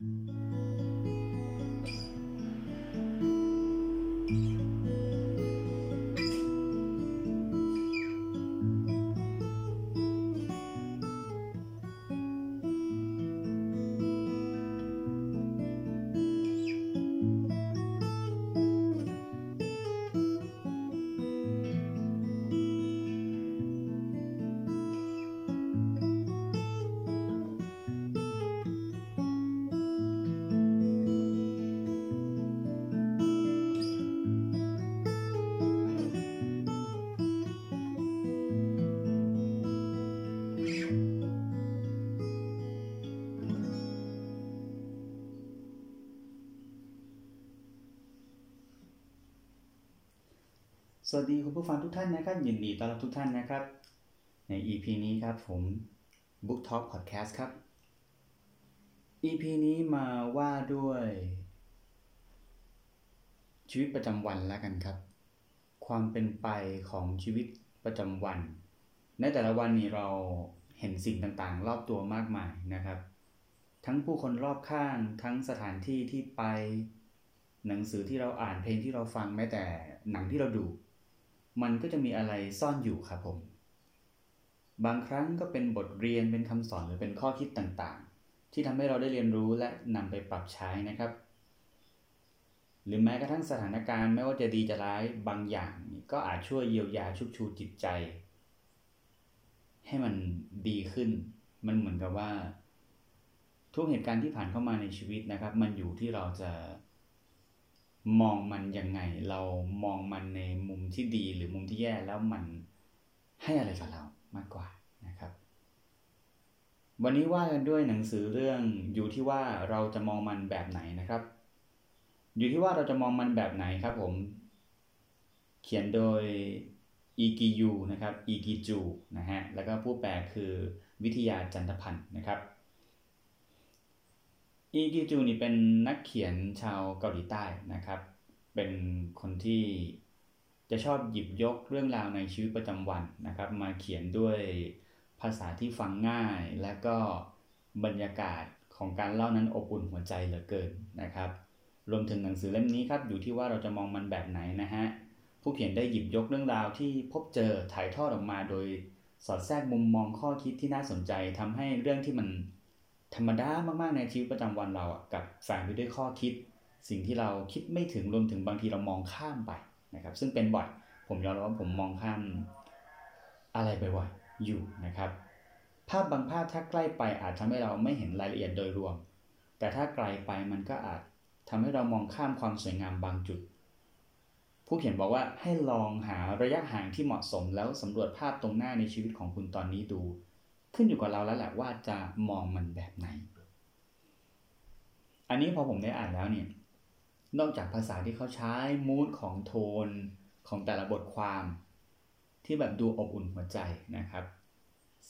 Mm-hmm. สวัสดีคุณผู้ฟังทุกท่านนะครับ ยินดีต้อนรับทุกท่านนะครับ ใน EP นี้ครับผม Book Talk Podcast ครับ EP นี้มาว่าด้วย ชีวิตประจำวันแล้วกันครับ ความเป็นไปของชีวิตประจำวัน ในแต่ละวันนี้เราเห็นสิ่งต่างๆ รอบตัวมากมายนะครับ ทั้งผู้คนรอบข้างทั้งสถานที่ที่ไป หนังสือที่เราอ่านเพลงที่เราฟังแม้แต่หนังที่เราดู มันก็จะมีอะไรซ่อนอยู่ครับผม บางครั้งก็เป็นบทเรียนเป็นคำสอนหรือเป็นข้อคิดต่างๆ ที่ทำให้เราได้เรียนรู้และนำไปปรับใช้นะครับ หรือแม้กระทั่งสถานการณ์ไม่ว่าจะดีจะร้ายบางอย่าง ก็อาจช่วยเยียวยาชุบชูจิตใจ ให้มันดีขึ้น มันเหมือนกับว่า ทุกเหตุการณ์ที่ผ่านเข้ามาในชีวิตนะครับ มันอยู่ที่เราจะ มองมันยังไง เรามองมันในมุมที่ดีหรือมุมที่แย่แล้วมันให้อะไรกับเรามากกว่านะครับ วันนี้ว่ากันด้วยหนังสือเรื่องอยู่ที่ว่าเราจะมองมันแบบไหนนะครับ อยู่ที่ว่าเราจะมองมันแบบไหนครับผม เขียนโดยอีกิยูนะครับอีกิจูนะฮะแล้วก็ผู้แปลคือวิทยาจันทพันธ์นะครับ อีกิจูนี่เป็นนักเขียนชาวเกาหลีใต้นะครับ เป็นคนที่จะชอบหยิบยกเรื่องราวในชีวิตประจำวันนะครับ มาเขียนด้วยภาษาที่ฟังง่าย และก็บรรยากาศของการเล่านั้นอบอุ่นหัวใจเหลือเกินนะครับ รวมถึงหนังสือเล่มนี้ครับ อยู่ที่ว่าเราจะมองมันแบบไหนนะฮะ ผู้เขียนได้หยิบยกเรื่องราวที่พบเจอถ่ายทอดออกมาโดยสอดแทรกมุมมองข้อคิดที่น่าสนใจทำให้เรื่องที่มัน ธรรมดามากๆในชีวิตประจำวันเราอะกับแฝงไปด้วยข้อคิด สิ่งที่เราคิดไม่ถึงรวมถึงบางทีเรามองข้ามไปนะครับ ซึ่งเป็นบ่อยผมยอมรับว่าผมมองข้ามอะไรบ่อยๆอยู่นะครับ ภาพบางภาพถ้าใกล้ไปอาจทำให้เราไม่เห็นรายละเอียดโดยรวม แต่ถ้าไกลไปมันก็อาจทำให้เรามองข้ามความสวยงามบางจุด ผู้เขียนบอกว่าให้ลองหาระยะห่างที่เหมาะสมแล้วสำรวจภาพตรงหน้าในชีวิตของคุณตอนนี้ดู ขึ้นอยู่กับเราแล้วแหละว่าจะมองมันแบบไหน อันนี้พอผมได้อ่านแล้วเนี่ย นอกจากภาษาที่เขาใช้มูดของโทนของแต่ละบทความที่แบบดูอบอุ่นหัวใจนะครับ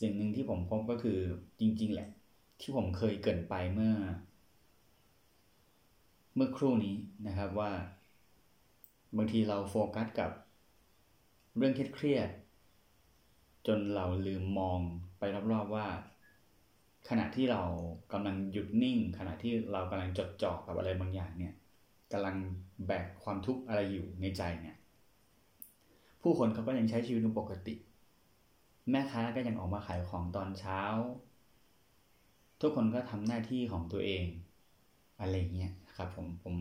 สิ่งหนึ่งที่ผมพบก็คือจริง ๆ แหละ ที่ผมเคยเกินไปเมื่อ เมื่อครู่นี้นะครับว่า บางทีเราโฟกัสกับเรื่องเครียดจนเราลืมมอง ไปรอบๆว่า ขณะที่เรากำลังหยุดนิ่ง ขณะที่เรากำลังจดจ่อกับอะไรบางอย่างเนี่ยกำลังแบกความทุกข์อะไรอยู่ในใจเนี่ย ผู้คนเขาก็ยังใช้ชีวิตปกติ แม่ค้าก็ยังออกมาขายของตอนเช้า ทุกคนก็ทำหน้าที่ของตัวเอง อะไรเงี้ยครับผมผม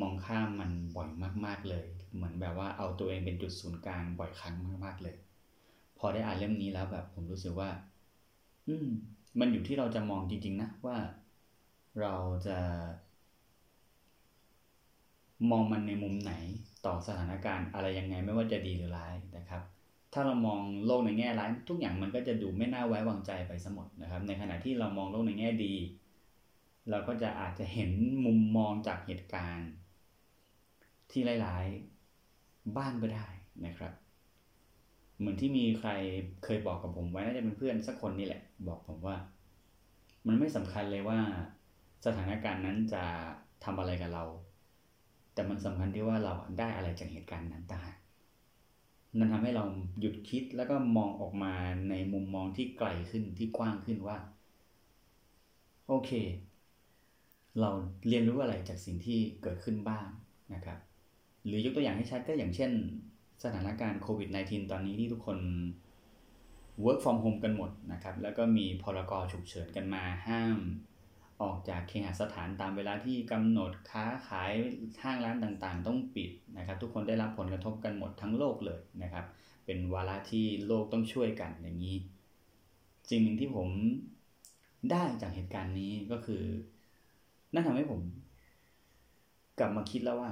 มองข้ามมันบ่อยมาก ๆเลย เหมือนแบบว่าเอาตัวเองเป็นจุดศูนย์กลางบ่อยครั้งมาก ๆเลย พอได้อ่านเล่มนี้แล้วแบบ ผมรู้สึกว่า อืม มันอยู่ที่เราจะมองจริง ๆ นะว่าเราจะ มองมันในมุมไหนต่อสถานการณ์อะไรยังไงไม่ว่าจะดีหรือร้ายนะครับ ถ้าเรามองโลกในแง่ร้าย ทุกอย่างมันก็จะดูไม่น่าไว้วางใจไปสมดนะครับ ในขณะที่เรามองโลกในแง่ดี เราก็จะอาจจะเห็นมุมมองจากเหตุการณ์ ที่หลายๆบ้านก็ได้นะครับ เหมือนที่มีใครเคยบอกกับผมไว้น่าจะเป็นเพื่อนสักคนนี่แหละ บอกผมว่า มันไม่สำคัญเลยว่า สถานการณ์นั้นจะทำอะไรกับเรา แต่มันสำคัญที่ว่าเราได้อะไรจากเหตุการณ์นั้นต่างนั่นทำให้เราหยุดคิดแล้วก็มองออกมาในมุมมองที่ไกลขึ้นที่กว้างขึ้นว่า โอเค เราเรียนรู้อะไรจากสิ่งที่เกิดขึ้นบ้างนะครับ หรือยกตัวอย่างให้ชัดก็อย่างเช่น สถานการณ์โควิด -19 ตอนนี้ที่ทุกคน work from home กันหมดนะครับ แล้วก็มีพรกฉุกเฉินกันมาห้าม ออกจากเคหสถานตามเวลาที่กำหนดค้าขายห้างร้านต่างๆ ต้องปิดนะครับ ทุกคนได้รับผลกระทบกันหมดทั้งโลกเลยนะครับ เป็นวาระที่โลกต้องช่วยกันอย่างนี้สิ่งหนึ่งที่ผมได้จากเหตุการณ์นี้ก็คือนั่นทำให้ผม กลับมาคิดแล้วว่า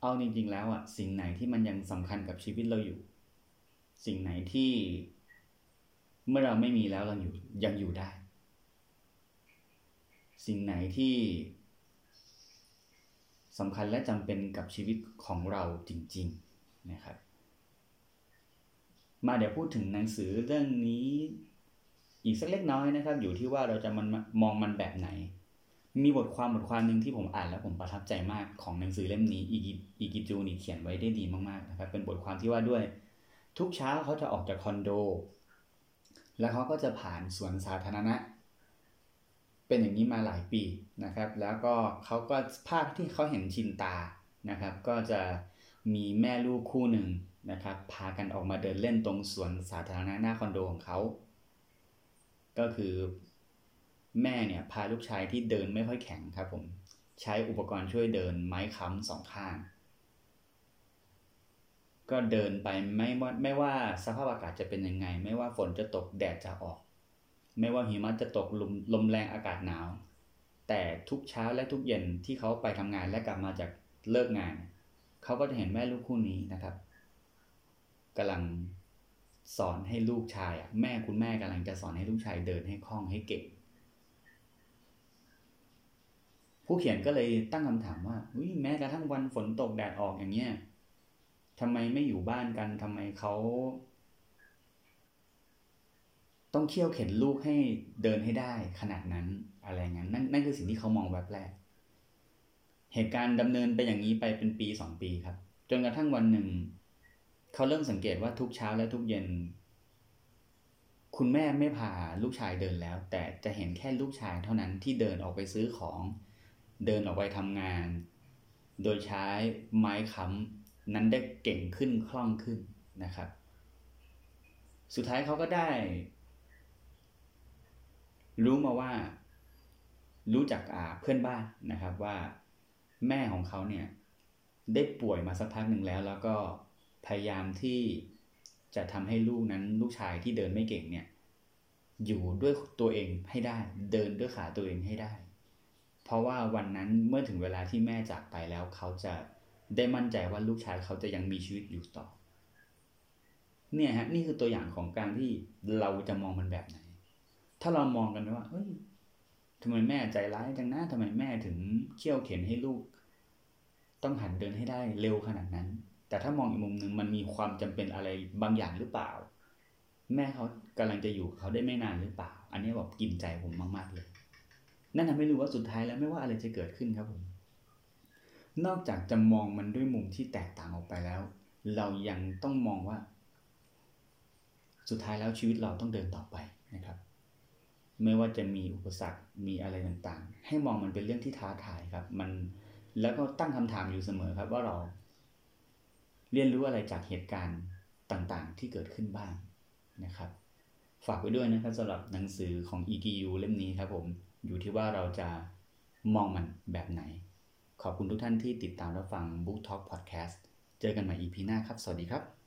เอาจริงๆแล้วอะสิ่งไหนที่มันยังสำคัญกับชีวิตเราอยู่ สิ่งไหนที่เมื่อเราไม่มีแล้วเราอยู่ยังอยู่ได้ สิ่งไหนที่สำคัญและจำเป็นกับชีวิตของเราจริง ๆนะครับ มาเดี๋ยวพูดถึงหนังสือเรื่องนี้ อีกสักเล็กน้อยนะครับ อยู่ที่ว่าเราจะมันมองมันแบบไหน มีบทความบทความหนึ่งที่ผมอ่านแล้วผมประทับใจมากของหนังสือเล่มนี้อีกิอีกิจูนี่เขียนไว้ได้ดีมากๆนะครับ เป็นบทความที่ว่าด้วย ทุกเช้าเขาจะออกจากคอนโด แล้วเขาก็จะผ่านสวนสาธารณะ เป็นอย่างนี้มาหลายปีนะครับ แล้วก็เขาก็ภาพที่เขาเห็นชินตานะครับ ก็จะมีแม่ลูกคู่หนึ่งนะครับ พากันออกมาเดินเล่นตรงสวนสาธารณะหน้าคอนโดของเขาก็คือ แม่เนี่ยพาลูกชายที่เดินไม่ค่อยแข็งครับผม ใช้อุปกรณ์ช่วยเดินไม้ค้ำสองข้าง ก็เดินไปไม่ไม่ว่าสภาพอากาศจะเป็นยังไง ไม่ว่าฝนจะตกแดดจะออก ไม่ว่าหิมะจะตกลมลมแรงอากาศหนาว แต่ทุกเช้าและทุกเย็นที่เขาไปทำงานและกลับมาจากเลิกงาน เขาก็จะเห็นแม่ลูกคู่นี้นะครับกำลังสอนให้ลูกชายอะแม่คุณแม่กำลังจะสอนให้ลูกชายเดินให้คล่องให้เก่ง ผู้เขียนก็เลยตั้งคำถามว่าแม้กระทั่งวันฝนตกแดดออกอย่างเงี้ยทำไมไม่อยู่บ้านกันทำไมเขา ต้องเคี่ยวเข็นลูกให้เดินให้ได้ขนาดนั้นอะไรเงี้ยนั่นนั่นคือสิ่งที่เขามองแบบแรก เหตุการณ์ดำเนินไปอย่างนี้ไปเป็นปีสองปีครับ จนกระทั่งวันหนึ่ง เขาเริ่มสังเกตว่าทุกเช้าและทุกเย็น คุณแม่ไม่พาลูกชายเดินแล้ว แต่จะเห็นแค่ลูกชายเท่านั้นที่เดินออกไปซื้อของ เดินออกไปทำงาน โดยใช้ไม้ค้ำนั้นได้เก่งขึ้นคล่องขึ้นนะครับ สุดท้ายเขาก็ได้ รู้มาว่า รู้จักอาเพื่อนบ้านนะครับว่าแม่ของเขาเนี่ยได้ป่วยมาสักพักหนึ่งแล้ว แล้วก็พยายามที่จะทำให้ลูกนั้นลูกชายที่เดินไม่เก่งเนี่ยอยู่ด้วยตัวเองให้ได้ เดินด้วยขาตัวเองให้ได้ เพราะว่าวันนั้นเมื่อถึงเวลาที่แม่จากไปแล้ว เขาจะได้มั่นใจว่าลูกชายเขาจะยังมีชีวิตอยู่ต่อ เนี่ยฮะ นี่คือตัวอย่างของการที่เราจะมองมันแบบไหน ถ้าเรามองกันว่าเฮ้ยทำไมแม่ใจร้ายจังนะทำไมแม่ถึงเขี่ยวเข็นให้ลูก ต้องหันเดินให้ได้เร็วขนาดนั้น แต่ถ้ามองอีกมุมหนึ่งมันมีความจำเป็นอะไรบางอย่างหรือเปล่า แม่เขากำลังจะอยู่เขาได้ไม่นานหรือเปล่า อันนี้แบบกินใจผมมาก ๆเลย นั่นทำให้รู้ว่าสุดท้ายแล้วไม่ว่าอะไรจะเกิดขึ้นครับผม นอกจากจะมองมันด้วยมุมที่แตกต่างออกไปแล้ว เรายังต้องมองว่า สุดท้ายแล้วชีวิตเราต้องเดินต่อไปนะครับ ไม่ว่าจะมีอุปสรรคมีอะไรต่างๆ ให้มองมันเป็นเรื่องที่ท้าทายครับ มันแล้วก็ตั้งคำถามอยู่เสมอครับว่าเรา เรียนรู้อะไรจากเหตุการณ์ต่างๆ ที่เกิดขึ้นบ้างนะครับ ฝากไว้ด้วยนะครับสำหรับหนังสือของ EGU เล่มนี้ครับผม อยู่ที่ว่าเราจะมองมันแบบไหน ขอบคุณทุกท่านที่ติดตามรับฟัง Book Talk Podcast เจอกันใหม่ EP หน้าครับ สวัสดีครับ